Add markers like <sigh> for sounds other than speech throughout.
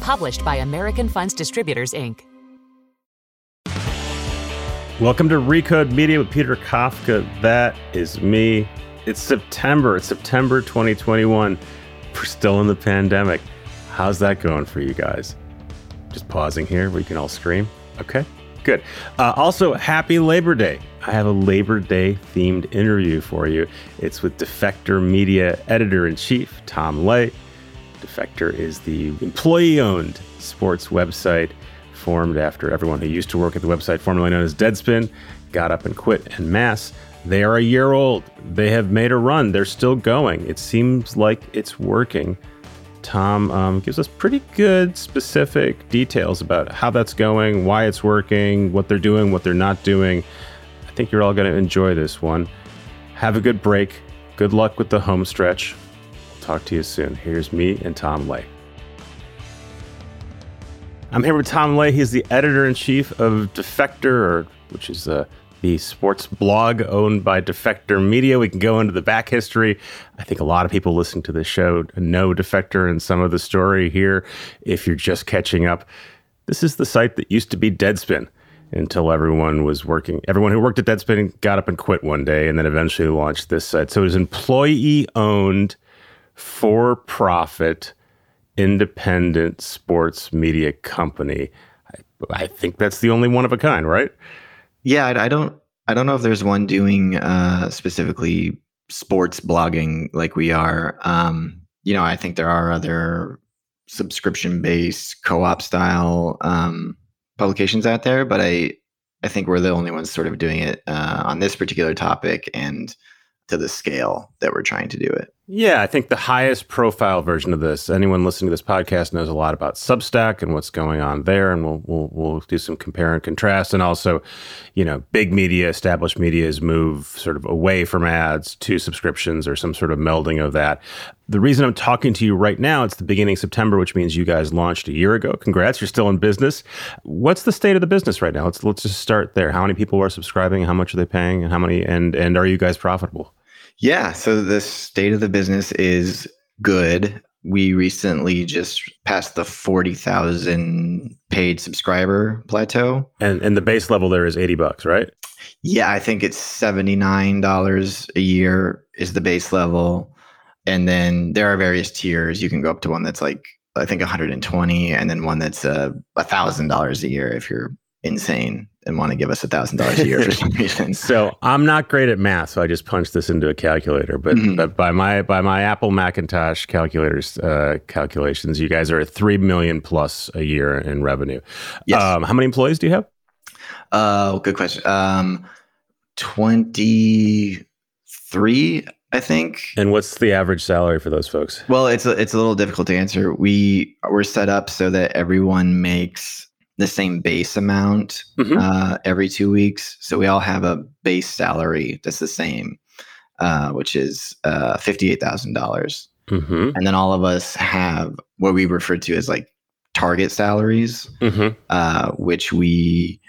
Published by American Funds Distributors, Inc. Welcome to Recode Media with Peter Kafka. That is me. It's September. It's September 2021. We're still in the pandemic. How's that going for you guys? Just pausing here. We can all scream. Okay, good. Uh, also, happy Labor Day. I have a Labor Day themed interview for you. It's with Defector Media editor in chief, Tom Ley. Defector is the employee owned sports website formed after everyone who used to work at the website, formerly known as Deadspin, got up and quit en masse. They are a year old. They have made a run. They're still going. It seems like it's working. Tom um, gives us pretty good specific details about how that's going, why it's working, what they're doing, what they're not doing. I think you're all going to enjoy this one. Have a good break. Good luck with the home stretch. Talk to you soon. Here's me and Tom Ley. I'm here with Tom Ley. He's the editor in chief of Defector, or, which is uh, the sports blog owned by Defector Media. We can go into the back history. I think a lot of people listening to this show know Defector and some of the story here. If you're just catching up, this is the site that used to be Deadspin until everyone was working. Everyone who worked at Deadspin got up and quit one day and then eventually launched this site. So it was employee owned, for profit independent sports media company. I, I, think that's the only one of a kind, right? Yeah, I, I don't. I don't know if there's one doing uh, specifically sports blogging like we are. Um, you know, I think there are other subscription-based co-op style um, publications out there, but I I think we're the only ones sort of doing it uh, on this particular topic and to the scale that we're trying to do it. Yeah, I think the highest profile version of this. Anyone listening to this podcast knows a lot about Substack and what's going on there, and we'll we'll, we'll do some compare and contrast. And also, you know, big media, established media's move sort of away from ads to subscriptions or some sort of melding of that. The reason I'm talking to you right now, it's the beginning of September, which means you guys launched a year ago. Congrats, you're still in business. What's the state of the business right now? Let's let's just start there. How many people are subscribing? How much are they paying? And how many? And and are you guys profitable? Yeah. So the state of the business is good. We recently just passed the 40,000 paid subscriber plateau. And and the base level there is 80 bucks, right? Yeah, I think it's $79 a year is the base level. And then there are various tiers. You can go up to one that's like I think 120 and then one that's uh, a $1000 a year if you're insane and want to give us a thousand dollars a year for some <laughs> reason. So I'm not great at math, so I just punched this into a calculator. But, mm-hmm. but by my by my Apple Macintosh calculators uh, calculations, you guys are at three million plus a year in revenue. Yes. Um, how many employees do you have? Uh, good question. Um, twenty three. I think. And what's the average salary for those folks? Well, it's a, it's a little difficult to answer. We we're set up so that everyone makes the same base amount mm-hmm. uh, every two weeks. So we all have a base salary that's the same, uh, which is uh, fifty-eight thousand dollars. Mm-hmm. And then all of us have what we refer to as like target salaries, mm-hmm. Uh, which we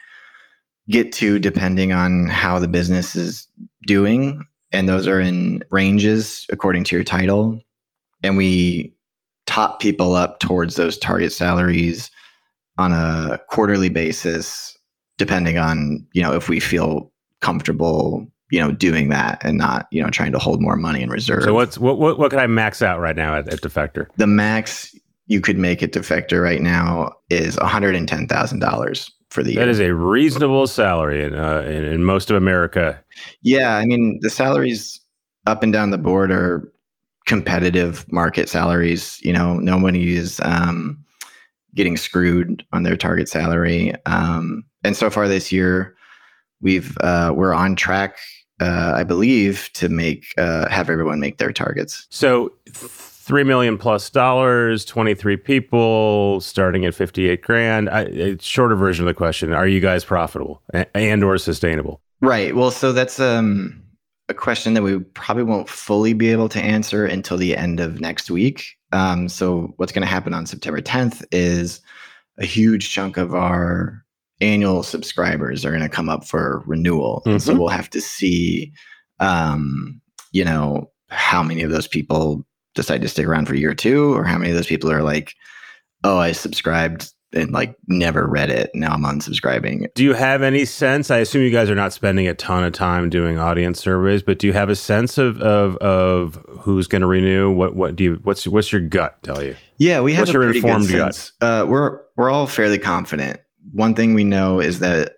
get to depending on how the business is doing. And those are in ranges according to your title. And we top people up towards those target salaries on a quarterly basis, depending on, you know, if we feel comfortable, you know, doing that and not, you know, trying to hold more money in reserve. So what's what what, what can I max out right now at, at Defector? The max you could make at defector right now is $110,000 for the year. That is a reasonable salary in, uh, in, in most of America. Yeah, I mean the salaries up and down the board are competitive market salaries. You know, nobody is um, getting screwed on their target salary. Um, and so far this year, we've uh, we're on track, uh, I believe, to make uh, have everyone make their targets. So. Three million plus dollars, 23 people, starting at 58 grand. I, shorter version of the question: Are you guys profitable and or sustainable? Right. Well, so that's um, a question that we probably won't fully be able to answer until the end of next week. Um, so what's going to happen on September 10th is a huge chunk of our annual subscribers are going to come up for renewal. Mm-hmm. So we'll have to see, um, you know, how many of those people decide to stick around for year two, or how many of those people are like, oh, I subscribed and like never read it. Now I'm unsubscribing. Do you have any sense? I assume you guys are not spending a ton of time doing audience surveys, but do you have a sense of of, of who's going to renew? What what do you what's what's your gut tell you? Yeah, we have what's a your pretty informed good sense. gut. Uh, we're we're all fairly confident. One thing we know is that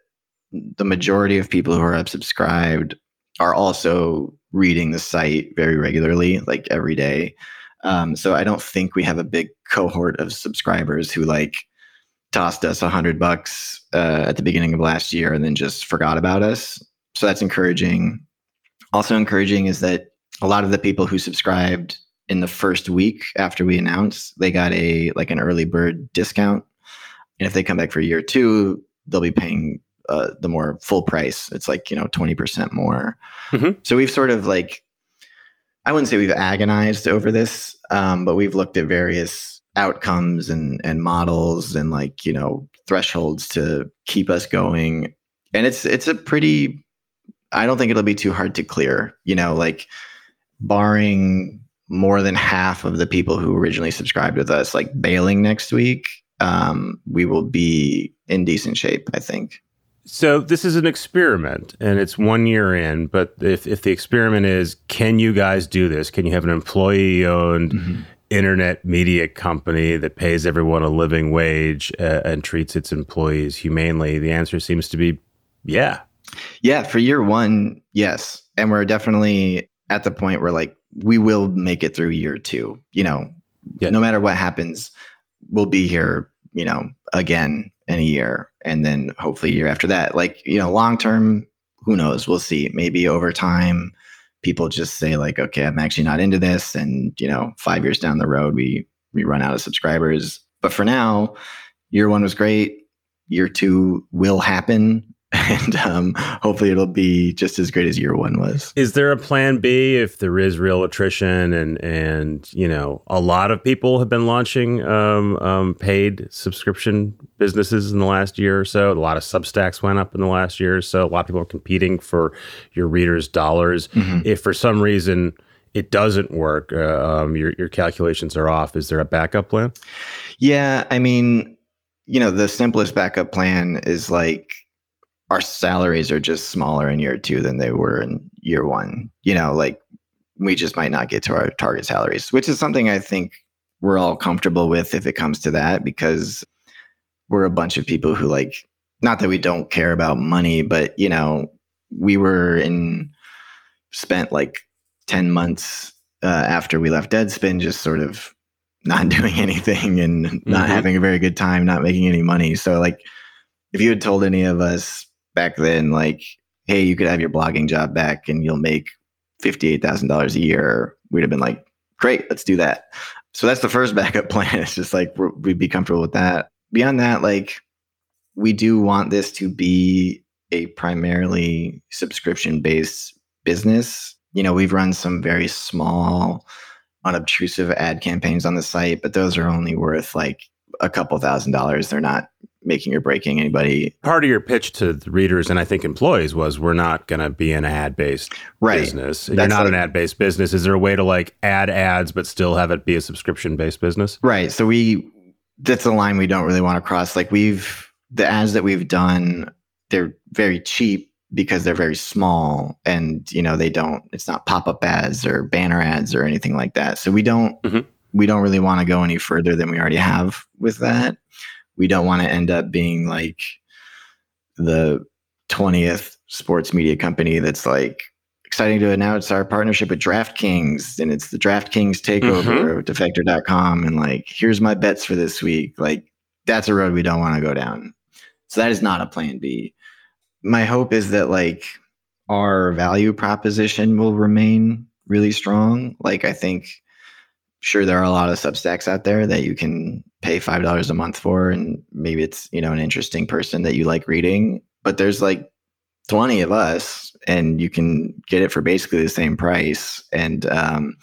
the majority of people who are unsubscribed are also reading the site very regularly, like every day. Um, so I don't think we have a big cohort of subscribers who like tossed us a hundred bucks uh, at the beginning of last year and then just forgot about us. So that's encouraging. Also encouraging is that a lot of the people who subscribed in the first week after we announced, they got a like an early bird discount. And if they come back for year two, they'll be paying uh, the more full price. It's like you know twenty percent more. Mm-hmm. So we've sort of like, I wouldn't say we've agonized over this, um, but we've looked at various outcomes and and models and like you know thresholds to keep us going. And it's it's a pretty. I don't think it'll be too hard to clear. You know, like barring more than half of the people who originally subscribed with us like bailing next week um, we will be in decent shape i think so this is an experiment and it's one year in, but if, if the experiment is, can you guys do this? Can you have an employee owned mm-hmm. Internet media company that pays everyone a living wage uh, and treats its employees humanely? The answer seems to be yeah. Yeah, for year one, yes. And we're definitely at the point where like we will make it through year two. You know, yeah. no matter what happens, we'll be here, you know, again in a year and then hopefully a year after that like you know long term who knows we'll see maybe over time people just say like okay i'm actually not into this and you know five years down the road we we run out of subscribers. But for now year one was great. Year two will happen and um, hopefully it'll be just as great as year one was. Is there a plan B if there is real attrition and and you know a lot of people have been launching um, um, paid subscription businesses in the last year or so? A lot of Substacks went up in the last year or so. A lot of people are competing for your readers' dollars. Mm-hmm. If for some reason it doesn't work, uh, um, your your calculations are off. Is there a backup plan? Yeah, I mean, you know, the simplest backup plan is like our salaries are just smaller in year two than they were in year one. You know, like we just might not get to our target salaries, which is something I think we're all comfortable with if it comes to that, because we're a bunch of people who like, not that we don't care about money, but you know, we were in, spent like 10 months uh, after we left Deadspin just sort of not <laughs> doing anything and not mm-hmm. having a very good time, not making any money. So like, if you had told any of us back then, like, hey, you could have your blogging job back and you'll make $58,000 a year, we'd have been like, great, let's do that. So that's the first <laughs> backup plan. It's just like we'd be comfortable with that. Beyond that, like, we do want this to be a primarily subscription based business. You know, we've run some very small, unobtrusive ad campaigns on the site, but those are only worth like a couple thousand dollars. They're not making or breaking anybody. Part of your pitch to the readers and I think employees was we're not going to be an ad based right. business. That's You're not like, an ad based business. Is there a way to like add ads but still have it be a subscription based business? Right. So we that's a line we don't really want to cross. Like we've the ads that we've done, they're very cheap because they're very small and you know they don't it's not pop-up ads or banner ads or anything like that. So we don't mm-hmm we don't really want to go any further than we already have with that. We don't want to end up being like the 20th sports media company that's like exciting to announce our partnership with DraftKings and it's the DraftKings takeover mm-hmm. of defector.com and like here's my bets for this week. Like that's a road we don't want to go down. So that is not a plan B. My hope is that like our value proposition will remain really strong. Like I think sure there are a lot of substacks out there that you can pay five dollars a month for and maybe it's you know an interesting person that you like reading but there's like 20 of us and you can get it for basically the same price and um,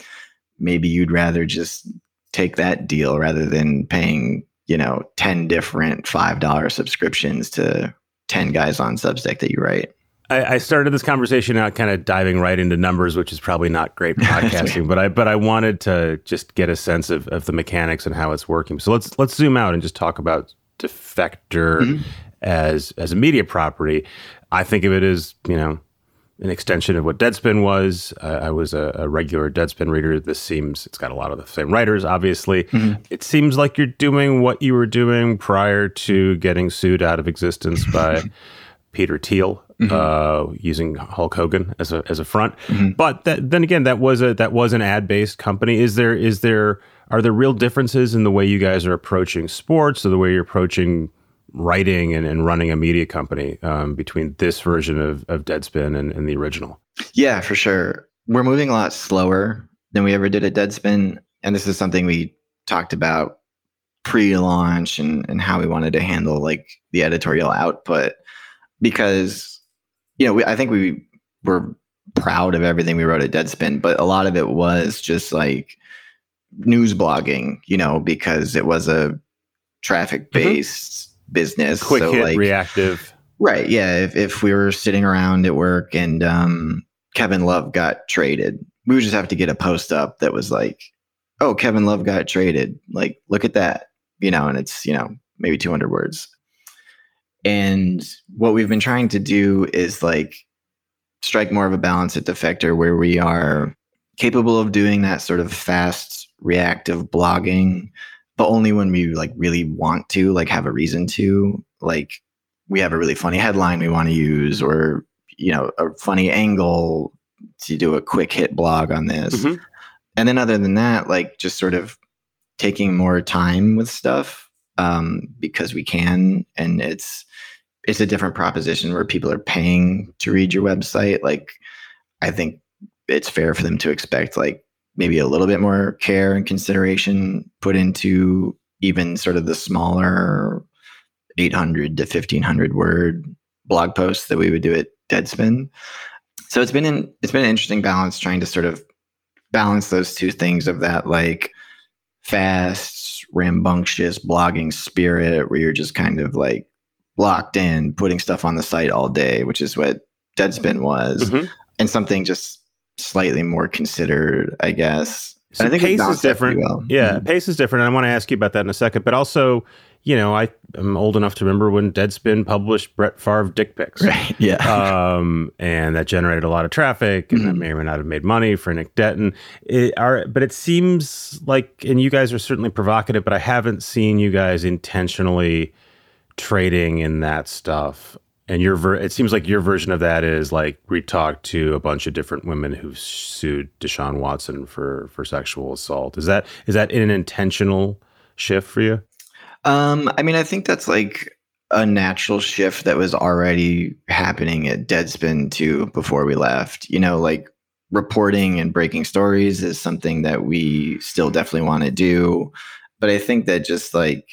maybe you'd rather just take that deal rather than paying you know 10 different $5 subscriptions to 10 guys on substack that you write I, started this conversation out kind of diving right into numbers, which is probably not great <laughs> podcasting, but I but I wanted to just get a sense of, of the mechanics and how it's working. So let's let's zoom out and just talk about Defector mm-hmm. as as a media property. I think of it as you know an extension of what Deadspin was. Uh, I was a, a, regular Deadspin reader. This seems it's got a lot of the same writers. Obviously, mm-hmm. it seems like you're doing what you were doing prior to getting sued out of existence by <laughs> Peter Thiel. Mm-hmm. Uh, using Hulk Hogan as a as a front, mm-hmm. but that, then again, that was a that was an ad based company. Is there is there are there real differences in the way you guys are approaching sports or the way you're approaching writing and, and running a media company um, between this version of, of Deadspin and, and the original? Yeah, for sure. We're moving a lot slower than we ever did at Deadspin. And this is something we talked about pre-launch and, and how we wanted to handle like the editorial output because you know we, i think we were proud of everything we wrote at deadspin but a lot of it was just like news blogging you know because it was a traffic based business. Quick so hit, like, reactive. Right. Yeah. If, if we were sitting around at work and um, Kevin Love got traded, we would just have to get a post up that was like, oh, Kevin Love got traded. Like, look at that. You know, and it's, you know, maybe 200 words. And what we've been trying to do is like strike more of a balance at Defector where we are capable of doing that sort of fast reactive blogging but only when we like really want to, like have a reason to. Like we have a really funny headline we want to use, or you know, a funny angle to do a quick hit blog on this. Mm-hmm. And then other than that, like just sort of taking more time with stuff um, because we can, and it's it's a different proposition where people are paying to read your website. Like I think it's fair for them to expect like maybe a little bit more care and consideration put into even sort of the smaller 800 to 1500 word blog posts that we would do at Deadspin. So it's been an, it's been an interesting balance trying to sort of balance those two things of that like fast, rambunctious blogging spirit where you're just kind of like locked in, putting stuff on the site all day, which is what Deadspin was, mm-hmm. and something just slightly more considered, I guess. So I think pace is different. Well. Yeah, mm-hmm. pace is different. And I want to ask you about that in a second. But also, you know, I am old enough to remember when Deadspin published Brett Favre dick pics. Right. Yeah. <laughs> Um, and that generated a lot of traffic, and mm-hmm. that may or may not have made money for Nick Denton. It, are, but it seems like, and you guys are certainly provocative, but I haven't seen you guys intentionally trading in that stuff and your ver- it seems like your version of that is like we talked to a bunch of different women who sued Deshaun Watson for for sexual assault. Is that is that an intentional shift for you? Um, I mean, I think that's like a natural shift that was already happening at Deadspin too before we left. You know, like reporting and breaking stories is something that we still definitely want to do. But I think that just like,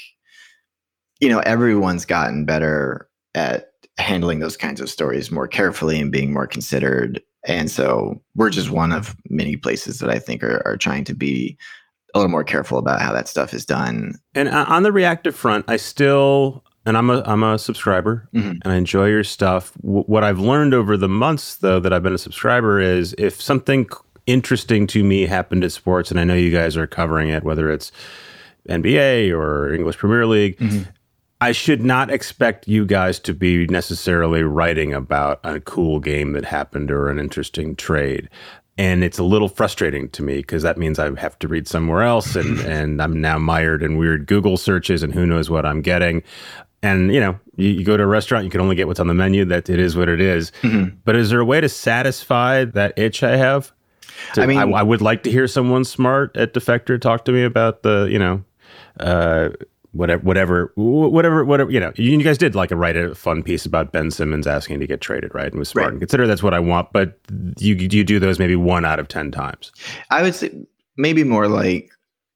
you know, everyone's gotten better at handling those kinds of stories more carefully and being more considered. And so we're just one of many places that I think are, are trying to be a little more careful about how that stuff is done. And uh, on the reactive front, I still and I'm a I'm a subscriber mm-hmm. and I enjoy your stuff. W- what I've learned over the months though that I've been a subscriber is if something interesting to me happened at sports and I know you guys are covering it whether it's NBA or English Premier League, mm-hmm. I should not expect you guys to be necessarily writing about a cool game that happened or an interesting trade. And it's a little frustrating to me because that means I have to read somewhere else, and <clears throat> and I'm now mired in weird Google searches, and who knows what I'm getting. And you know, you, you go to a restaurant, you can only get what's on the menu. That it is what it is. Mm-hmm. But is there a way to satisfy that itch I have? To, I mean, I, I, would like to hear someone smart at Defector talk to me about the, you know, uh, whatever, whatever, whatever, whatever. You know, you, guys did like a write a fun piece about Ben Simmons asking to get traded, right? And was smart. Right. And consider that's what I want, but you you do those maybe one out of ten times. I would say maybe more like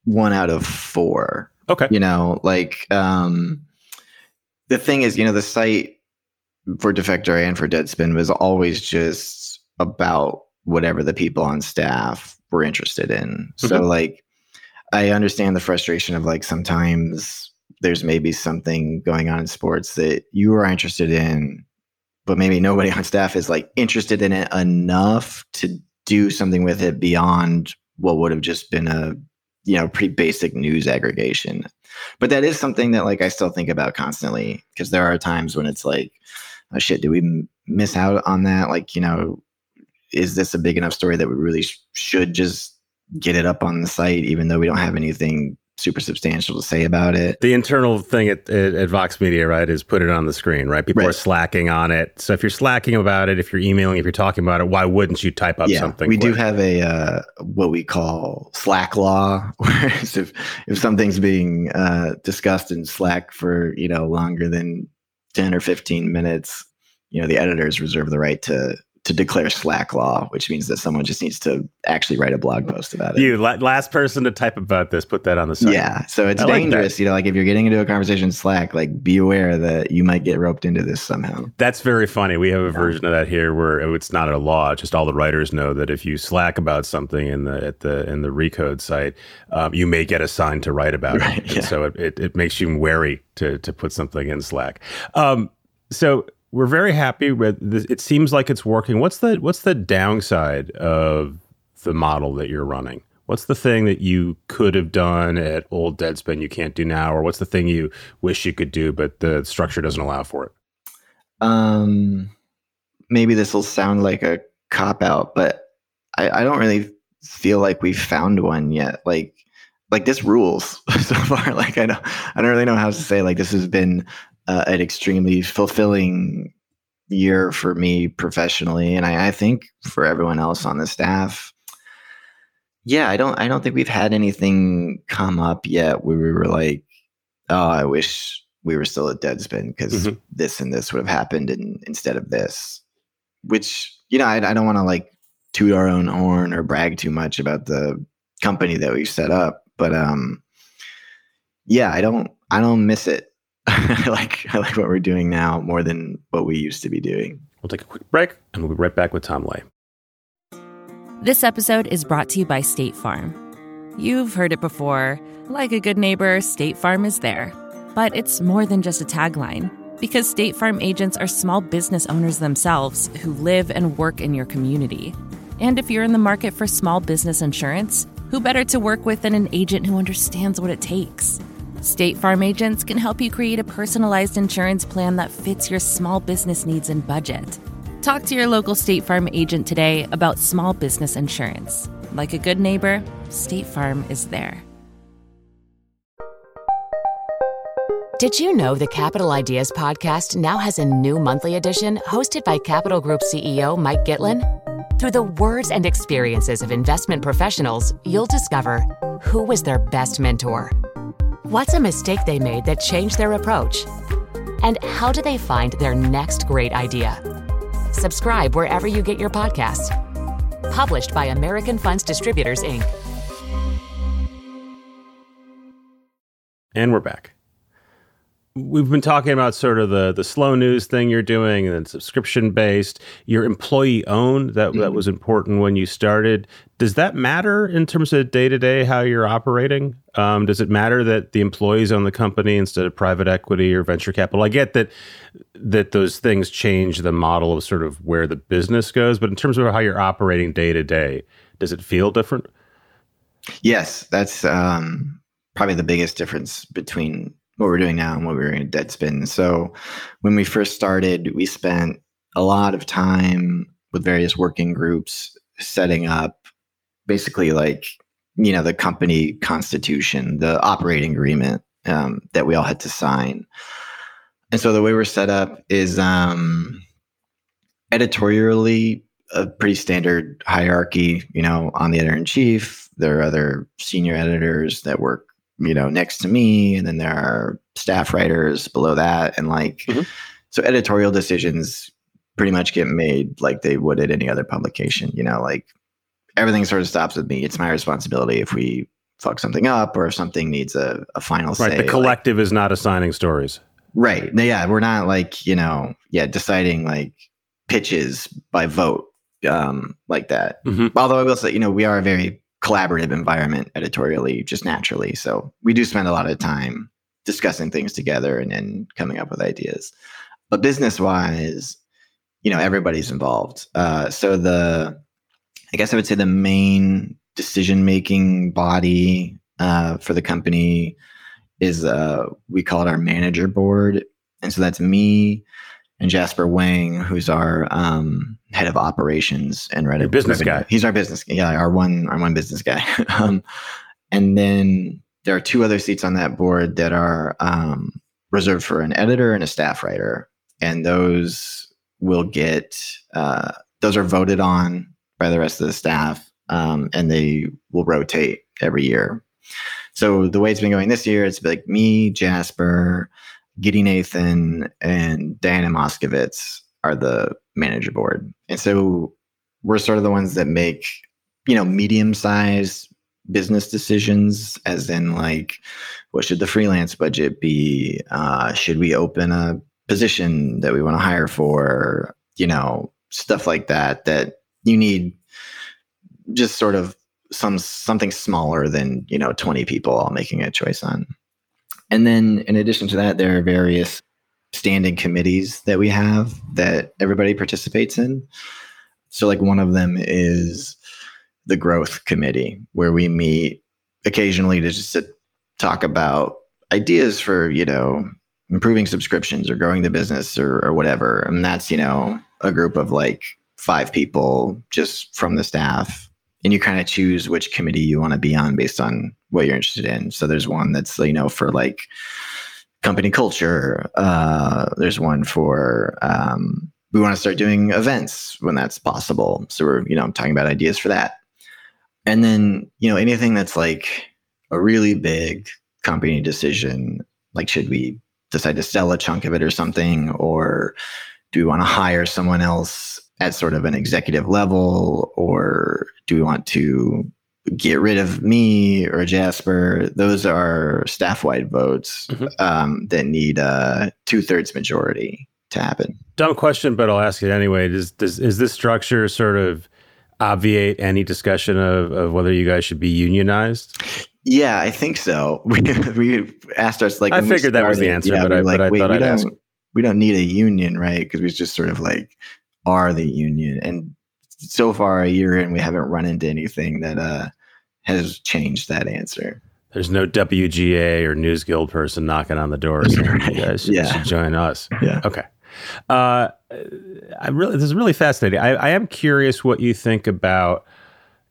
one out of four. Okay, you know, like um, the thing is, you know, the site for Defector and for Deadspin was always just about whatever the people on staff were interested in. Mm-hmm. So like I understand the frustration of like sometimes there's maybe something going on in sports that you are interested in, but maybe nobody on staff is like interested in it enough to do something with it beyond what would have just been a you know pretty basic news aggregation. But that is something that like i still think about constantly because there are times when it's like oh shit do we m- miss out on that? Like you know is this a big enough story that we really sh- should just get it up on the site, even though we don't have anything super substantial to say about it. The internal thing at, at, at, Vox Media, right, is put it on the screen, right? People right. are slacking on it. So if you're slacking about it, if you're emailing, if you're talking about it, why wouldn't you type up yeah, something? We quick? do have a uh, what we call Slack law, <laughs> whereas if if something's being uh, discussed in Slack for you know longer than ten or fifteen minutes, you know the editors reserve the right to to declare Slack law, which means that someone just needs to actually write a blog post about it. You last person to type about this, put that on the site. Yeah, so it's I dangerous. Like you know, like if you're getting into a conversation in Slack, like be aware that you might get roped into this somehow. That's very funny. We have a yeah. version of that here where it's not a law; just all the writers know that if you Slack about something in the at the in the Recode site, um, you may get assigned to write about right, it. Yeah. So it, it, it makes you wary to to put something in Slack. Um, so we're very happy with this. It seems like it's working. What's the what's the downside of the model that you're running? What's the thing that you could have done at old Deadspin you can't do now, or what's the thing you wish you could do but the structure doesn't allow for it? Um, maybe this will sound like a cop out, but I, I don't really feel like we've found one yet. Like like this rules <laughs> so far. Like I don't I don't really know how to say like this has been uh, an extremely fulfilling year for me professionally, and I, I think for everyone else on the staff. Yeah, I don't. I don't think we've had anything come up yet where we were like, "Oh, I wish we were still at Deadspin because mm-hmm. this and this would have happened in, instead of this." Which you know, I, I don't want to like toot our own horn or brag too much about the company that we've set up, but um, yeah, I don't. I don't miss it <laughs> I like I like what we're doing now more than what we used to be doing. We'll take a quick break and we'll be right back with Tom Ley. This episode is brought to you by State Farm. You've heard it before. Like a good neighbor, State Farm is there. But it's more than just a tagline because State Farm agents are small business owners themselves who live and work in your community. And if you're in the market for small business insurance, who better to work with than an agent who understands what it takes? State Farm agents can help you create a personalized insurance plan that fits your small business needs and budget. Talk to your local State Farm agent today about small business insurance. Like a good neighbor, State Farm is there. Did you know the Capital Ideas podcast now has a new monthly edition hosted by Capital Group CEO Mike Gitlin? Through the words and experiences of investment professionals, you'll discover who was their best mentor What's a mistake they made that changed their approach? And how do they find their next great idea? Subscribe wherever you get your podcasts. Published by American Funds Distributors, Inc. And we're back we've been talking about sort of the the slow news thing you're doing and then subscription based your employee owned that mm-hmm. that was important when you started. Does that matter in terms of day to day how you're operating? Um, does it matter that the employees own the company instead of private equity or venture capital? I get that that those things change the model of sort of where the business goes but in terms of how you're operating day to day does it feel different? Yes that's um, probably the biggest difference between what we're doing now and what we were in Deadspin. So when we first started, we spent a lot of time with various working groups setting up basically like you know the company constitution, the operating agreement um, that we all had to sign. And so the way we're set up is um, editorially a pretty standard hierarchy. You know, on the editor in chief, there are other senior editors that work you know next to me, and then there are staff writers below that, and like mm-hmm. so editorial decisions pretty much get made like they would at any other publication. You know, like everything sort of stops with me. It's my responsibility if we fuck something up or if something needs a, a final say. The collective like, is not assigning stories. Right. Yeah. We're not like, you know, yeah, deciding like pitches by vote um, like that. Mm-hmm. Although I will say, you know, we are a very collaborative environment editorially, just naturally. So we do spend a lot of time discussing things together and then coming up with ideas. But business wise, you know, everybody's involved. Uh, so the, I guess I would say the main decision making body uh, for the company is uh, we call it our manager board, and so that's me and Jasper Wang, who's our um, head of operations and Reddit Your business revenue. guy. He's our business, guy. yeah, our one our one business guy. <laughs> um, and then there are two other seats on that board that are um, reserved for an editor and a staff writer, and those will get uh, those are voted on by the rest of the staff, um, and they will rotate every year. So the way it's been going this year, it's like me, Jasper, Giri Nathan, and Diana Moskovitz are the manager board. And so we're sort of the ones that make, you know, medium sized business decisions, as in like, what should the freelance budget be? Uh, should we open a position that we want to hire for? You know, stuff like that, that you need just sort of some something smaller than you know 20 people all making a choice on and then in addition to that there are various standing committees that we have that everybody participates in. So like one of them is the growth committee where we meet occasionally to just to talk about ideas for you know improving subscriptions or growing the business or, or whatever. And that's you know a group of like five people just from the staff. And you kind of choose which committee you want to be on based on what you're interested in. So there's one that's you know for like company culture. Uh, there's one for um, we want to start doing events when that's possible. So we're you know talking about ideas for that. And then you know anything that's like a really big company decision, like should we decide to sell a chunk of it or something, or do we want to hire someone else at sort of an executive level, or do we want to get rid of me or Jasper? Those are staff wide votes mm-hmm. um, that need a two thirds majority to happen. Dumb question, but I'll ask it anyway. Does, does is this structure sort of obviate any discussion of, of whether you guys should be unionized? Yeah, I think so. <laughs> We we asked us like I figured that was the answer, yeah, but, I, like, but I thought I'd ask. We don't need a union, right? Because we just sort of like are the union. And so far a year in, we haven't run into anything that uh, has changed that answer. There's no WGA or News Guild person knocking on the door <laughs> saying you guys should, yeah. should join us. Yeah. Okay. Uh, I really this is really fascinating. I, I am curious what you think about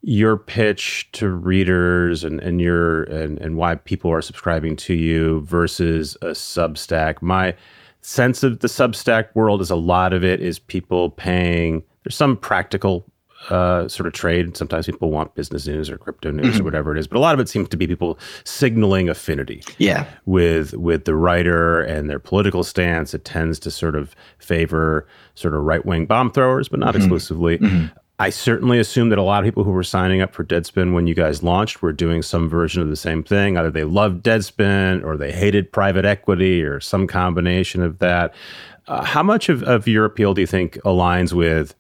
your pitch to readers and, and your and, and why people are subscribing to you versus a Substack. My sense of the Substack world is a lot of it is people paying. There's some practical uh, sort of trade. Sometimes people want business news or crypto news mm-hmm. or whatever it is, but a lot of it seems to be people signaling affinity. Yeah. With with the writer and their political stance, it tends to sort of favor sort of right wing bomb throwers, but not mm-hmm. exclusively. Mm-hmm. I certainly assume that a lot of people who were signing up for Deadspin when you guys launched were doing some version of the same thing. Either they loved Deadspin or they hated private equity or some combination of that. Uh, how much of, of your appeal do you think aligns with,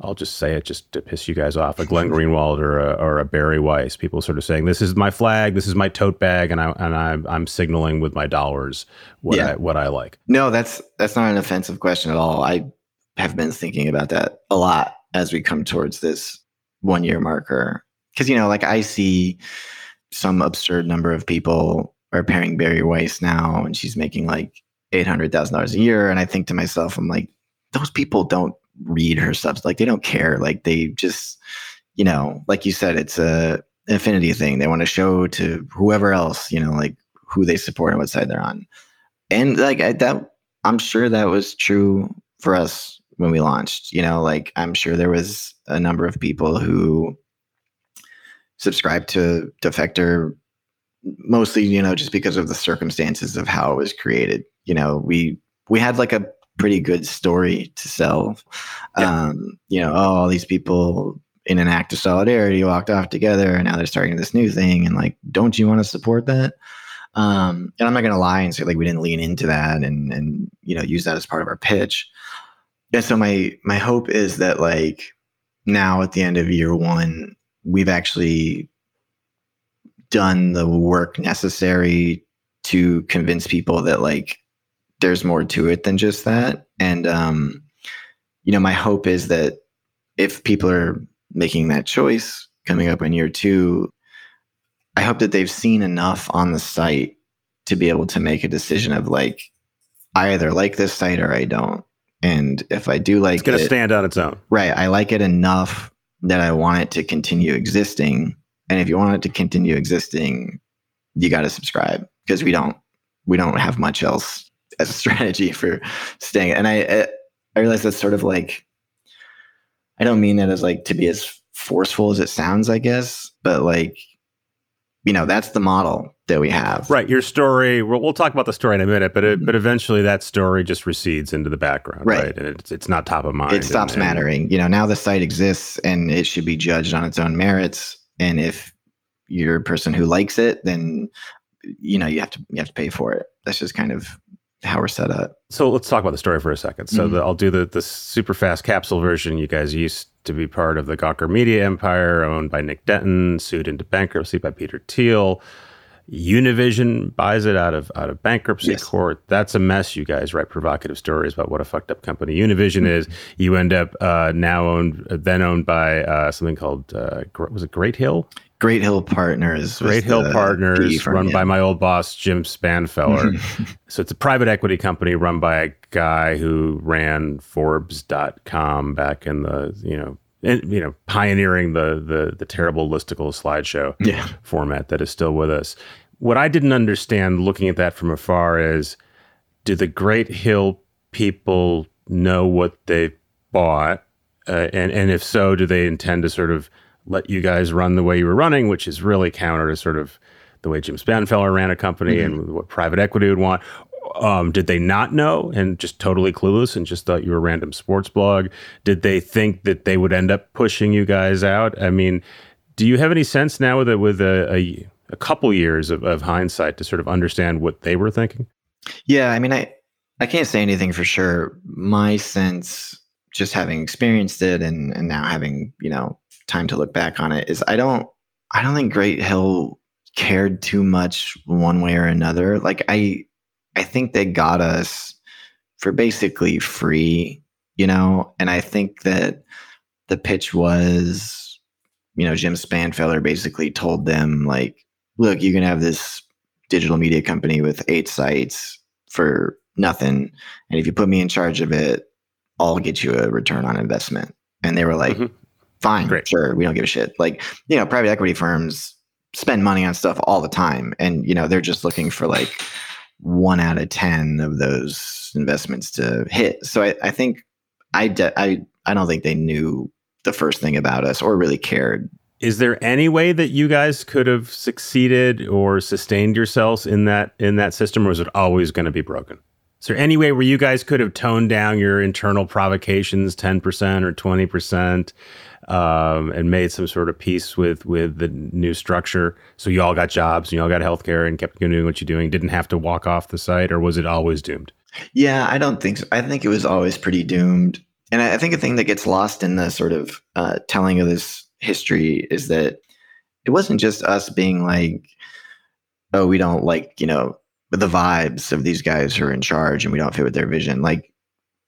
I'll just say it just to piss you guys off, a Glenn Greenwald or a, or a Bari Weiss? People sort of saying, this is my flag, this is my tote bag, and, I, and I'm, I'm signaling with my dollars what, yeah. I, what I like. No, that's, that's not an offensive question at all. I have been thinking about that a lot as we come towards this one year marker. Because, you know, like I see some absurd number of people are pairing Bari Weiss now, and she's making like $800,000 a year. And I think to myself, I'm like, those people don't read her stuff. Like, they don't care. Like, they just, you know, like you said, it's a affinity thing. They want to show to whoever else, you know, like who they support and what side they're on. And like I, that, I'm sure that was true for us when we launched. You know, like I'm sure there was a number of people who subscribed to Defector mostly, you know, just because of the circumstances of how it was created. You know, we we had like a pretty good story to sell. Yeah. Um, you know, oh, all these people in an act of solidarity walked off together and now they're starting this new thing and like don't you want to support that um, and i'm not going to lie and say like we didn't lean into that and and you know use that as part of our pitch and so my my hope is that like now at the end of year one we've actually done the work necessary to convince people that like there's more to it than just that and um you know my hope is that if people are making that choice coming up in year two, I hope that they've seen enough on the site to be able to make a decision of like, I either like this site or I don't. And if I do like it's going to stand on its own. Right. I like it enough that I want it to continue existing. And if you want it to continue existing, you got to subscribe because we don't we don't have much else <laughs> as a strategy for staying. And I I realize that's sort of like I don't mean that as like to be as forceful as it sounds, I guess, but like, you know, that's the model that we have. Right. Your story, we'll, we'll talk about the story in a minute, but it, mm-hmm. but eventually that story just recedes into the background. Right. right? And it's, it's not top of mind. It stops and, mattering. And, you know, now the site exists and it should be judged on its own merits. And if you're a person who likes it, then, you know, you have to, you have to pay for it. That's just kind of how we're set up. So let's talk about the story for a second. So mm-hmm. the, I'll do the the super fast capsule version. You guys used to be part of the Gawker Media empire, owned by Nick Denton, sued into bankruptcy by Peter Thiel. Univision buys it out of out of bankruptcy yes. court. That's a mess. You guys write provocative stories about what a fucked up company Univision mm-hmm. is. You end up uh, now owned, then owned by uh, something called uh, was it Great Hill? Great Hill Partners. Great Hill Partners, run by my old boss, Jim Spanfeller. <laughs> so it's a private equity company run by a guy who ran Forbes.com back in the, you know, in, you know, pioneering the, the the terrible listicle slideshow yeah. format that is still with us. What I didn't understand looking at that from afar is, do the Great Hill people know what they bought, uh, and and if so, do they intend to sort of let you guys run the way you were running, which is really counter to sort of the way Jim Spanfeller ran a company mm-hmm. and what private equity would want. Um, did they not know and just totally clueless and just thought you were a random sports blog? Did they think that they would end up pushing you guys out? I mean, do you have any sense now with a, with a, a, a couple years of, of hindsight to sort of understand what they were thinking? Yeah, I mean, I I can't say anything for sure. My sense, just having experienced it and and now having you know time to look back on it is I don't I don't think Great Hill cared too much one way or another. Like I I think they got us for basically free, you know, and I think that the pitch was, you know, Jim Spanfeller basically told them like, look, you can have this digital media company with eight sites for nothing. And if you put me in charge of it, I'll get you a return on investment. And they were like, mm-hmm fine, Great. sure, we don't give a shit. Like, you know, private equity firms spend money on stuff all the time. And, you know, they're just looking for like one out of 10 of those investments to hit. So I, I think I, de- I, I don't think they knew the first thing about us or really cared. Is there any way that you guys could have succeeded or sustained yourselves in that in that system, or is it always going to be broken? Is there any way where you guys could have toned down your internal provocations 10% or 20%? Um, and made some sort of peace with with the new structure. So you all got jobs, and you all got healthcare, and kept doing what you're doing. Didn't have to walk off the site, or was it always doomed? Yeah, I don't think so. I think it was always pretty doomed. And I think a thing that gets lost in the sort of uh, telling of this history is that it wasn't just us being like, oh, we don't like, you know, the vibes of these guys who are in charge and we don't fit with their vision. Like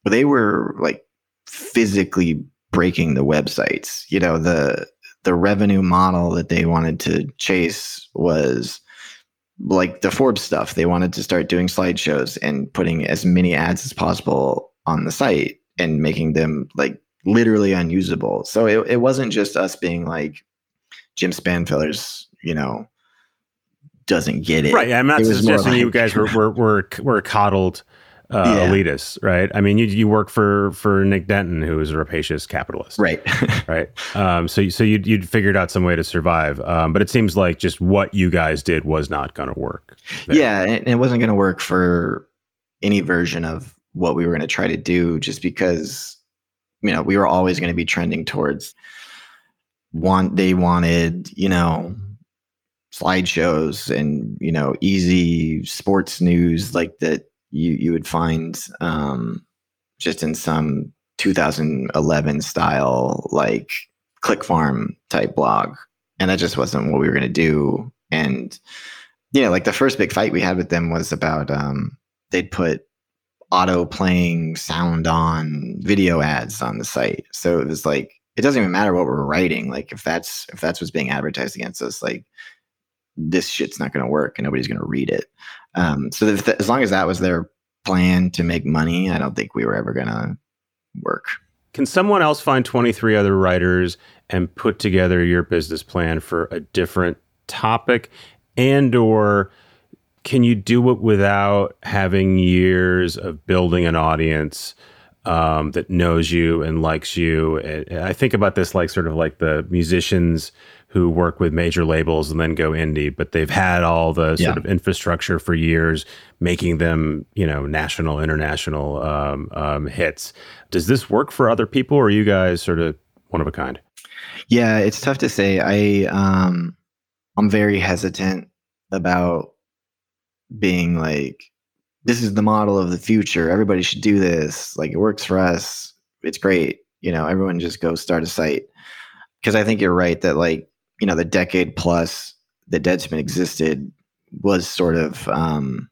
they were like physically breaking the websites. You know, the the revenue model that they wanted to chase was like the Forbes stuff. They wanted to start doing slideshows and putting as many ads as possible on the site and making them like literally unusable. So it, it wasn't just us being like Jim Spanfeller's, you know, doesn't get it. Right. I'm not suggesting like, you guys were were were, were coddled uh, yeah. elitists, right? I mean, you you work for for Nick Denton, who is a rapacious capitalist, right? <laughs> right. Um, so so you you'd figured out some way to survive, um, but it seems like just what you guys did was not going to work. There. Yeah, and it wasn't going to work for any version of what we were going to try to do, just because you know we were always going to be trending towards want they wanted you know slideshows and you know easy sports news like that you you would find um, just in some 2011 style like click farm type blog. And that just wasn't what we were going to do. And you know like the first big fight we had with them was about um, they'd put auto playing sound on video ads on the site. So it was like it doesn't even matter what we're writing. Like if that's if that's what's being advertised against us like this shit's not going to work and nobody's going to read it um, so as long as that was their plan to make money, I don't think we were ever going to work. Can someone else find 23 other writers and put together your business plan for a different topic and or can you do it without having years of building an audience um, that knows you and likes you? And I think about this like sort of like the musicians who work with major labels and then go indie, but they've had all the sort yeah. of infrastructure for years, making them, you know, national, international um, um, hits. Does this work for other people, or are you guys sort of one of a kind? Yeah, it's tough to say. I um, I'm very hesitant about being like, this is the model of the future. Everybody should do this. Like, it works for us. It's great. You know, everyone just go start a site because I think you're right that like you know the decade plus that Deadspin existed was sort of um,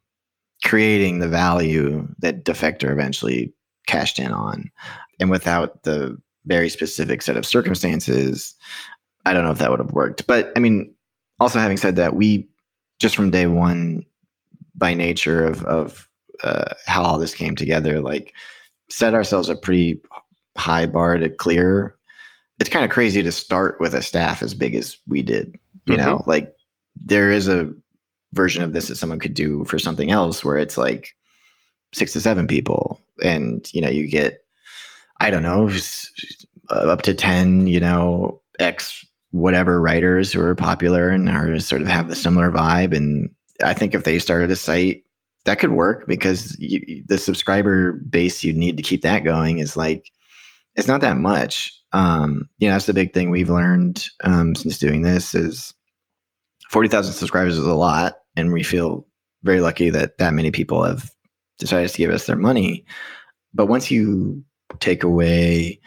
creating the value that Defector eventually cashed in on, and without the very specific set of circumstances, I don't know if that would have worked. But I mean, also having said that, we just from day one, by nature of of uh, how all this came together, like set ourselves a pretty high bar to clear it's kind of crazy to start with a staff as big as we did. You mm-hmm. know, like there is a version of this that someone could do for something else where it's like six to seven people and you know you get i don't know up to 10 you know x whatever writers who are popular and are sort of have the similar vibe and i think if they started a site that could work because you, the subscriber base you need to keep that going is like it's not that much um, you know, that's the big thing we've learned um, since doing this is 40,000 subscribers is a lot. And we feel very lucky that that many people have decided to give us their money. But once you take away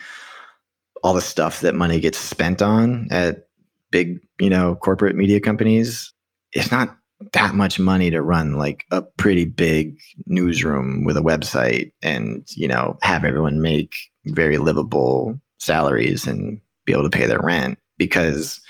all the stuff that money gets spent on at big, you know, corporate media companies, it's not that much money to run like a pretty big newsroom with a website and, you know, have everyone make very livable salaries and be able to pay their rent because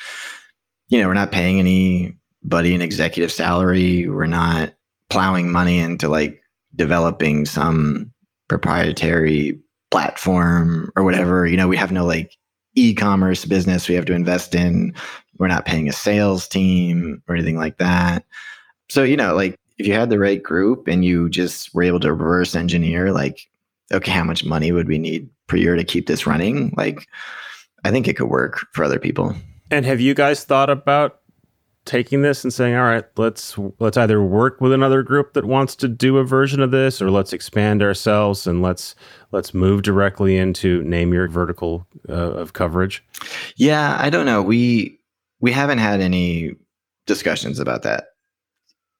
you know we're not paying anybody an executive salary. We're not plowing money into like developing some proprietary platform or whatever. You know we have no like e-commerce business we have to invest in we're not paying a sales team or anything like that so you know like if you had the right group and you just were able to reverse engineer like okay how much money would we need per year to keep this running, like I think it could work for other people. And have you guys thought about taking this and saying, all right, let's let's either work with another group that wants to do a version of this, or let's expand ourselves and let's let's move directly into name your vertical uh, of coverage? Yeah, I don't know. We we haven't had any discussions about that.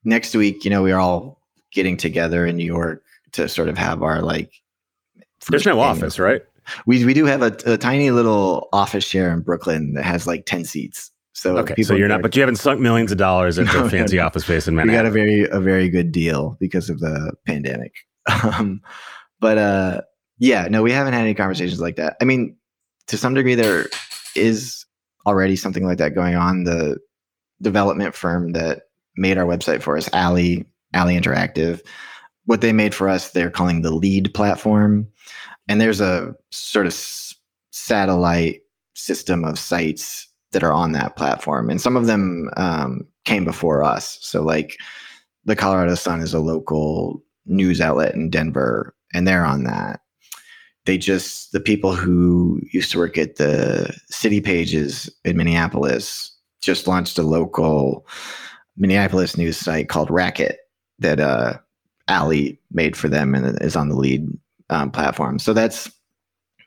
Next week, you know, we're all getting together in New York to sort of have our like there's no office, right? We we do have a, a, tiny little office share in Brooklyn that has like ten seats. So okay, so you're not, but you haven't sunk millions of dollars into no, a fancy no, office space in Manhattan. We got a very a very good deal because of the pandemic. <laughs> Um, but uh, yeah, no, we haven't had any conversations like that. I mean, to some degree, there is already something like that going on. The development firm that made our website for us, Alley Alley Interactive, what they made for us, they're calling the Lede platform. And there's a sort of satellite system of sites that are on that platform, and some of them um, came before us. So, like the Colorado Sun is a local news outlet in Denver, and they're on that. They just the people who used to work at the city pages in Minneapolis just launched a local Minneapolis news site called Racket that uh, Alley made for them and is on the Lede um, platform. So that's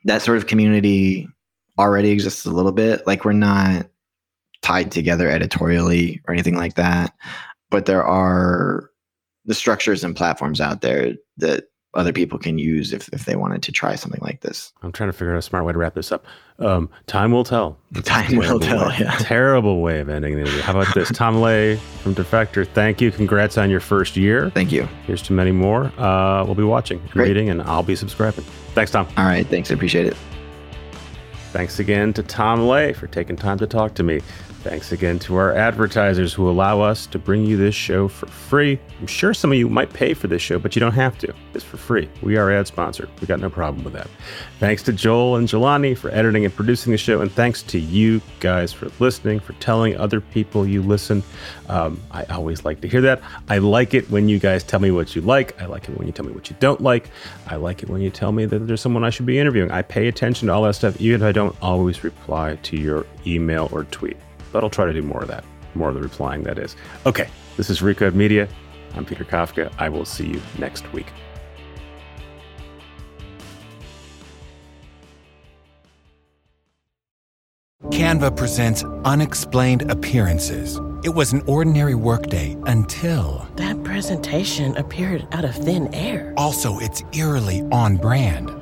that sort of community already exists a little bit. Like we're not tied together editorially or anything like that, but there are the structures and platforms out there that other people can use if, if they wanted to try something like this. I'm trying to figure out a smart way to wrap this up. Um, time will tell. <laughs> Time will tell. Way. Yeah. Terrible way of ending the interview. How about this? <laughs> Tom Ley from Defector, thank you. Congrats on your first year. Thank you. Here's to many more. Uh, we'll be watching and reading, and I'll be subscribing. Thanks, Tom. All right. Thanks. I appreciate it. Thanks again to Tom Ley for taking time to talk to me. Thanks again to our advertisers who allow us to bring you this show for free. I'm sure some of you might pay for this show, but you don't have to. It's for free. We are ad sponsored. We got no problem with that. Thanks to Joel and Jelani for editing and producing the show, and thanks to you guys for listening, for telling other people you listen. Um, I always like to hear that. I like it when you guys tell me what you like. I like it when you tell me what you don't like. I like it when you tell me that there's someone I should be interviewing. I pay attention to all that stuff, even if I don't always reply to your email or tweet but I'll try to do more of that, more of the replying, that is. Okay, this is Recode Media. I'm Peter Kafka. I will see you next week. Canva presents Unexplained Appearances. It was an ordinary workday until. That presentation appeared out of thin air. Also, it's eerily on brand.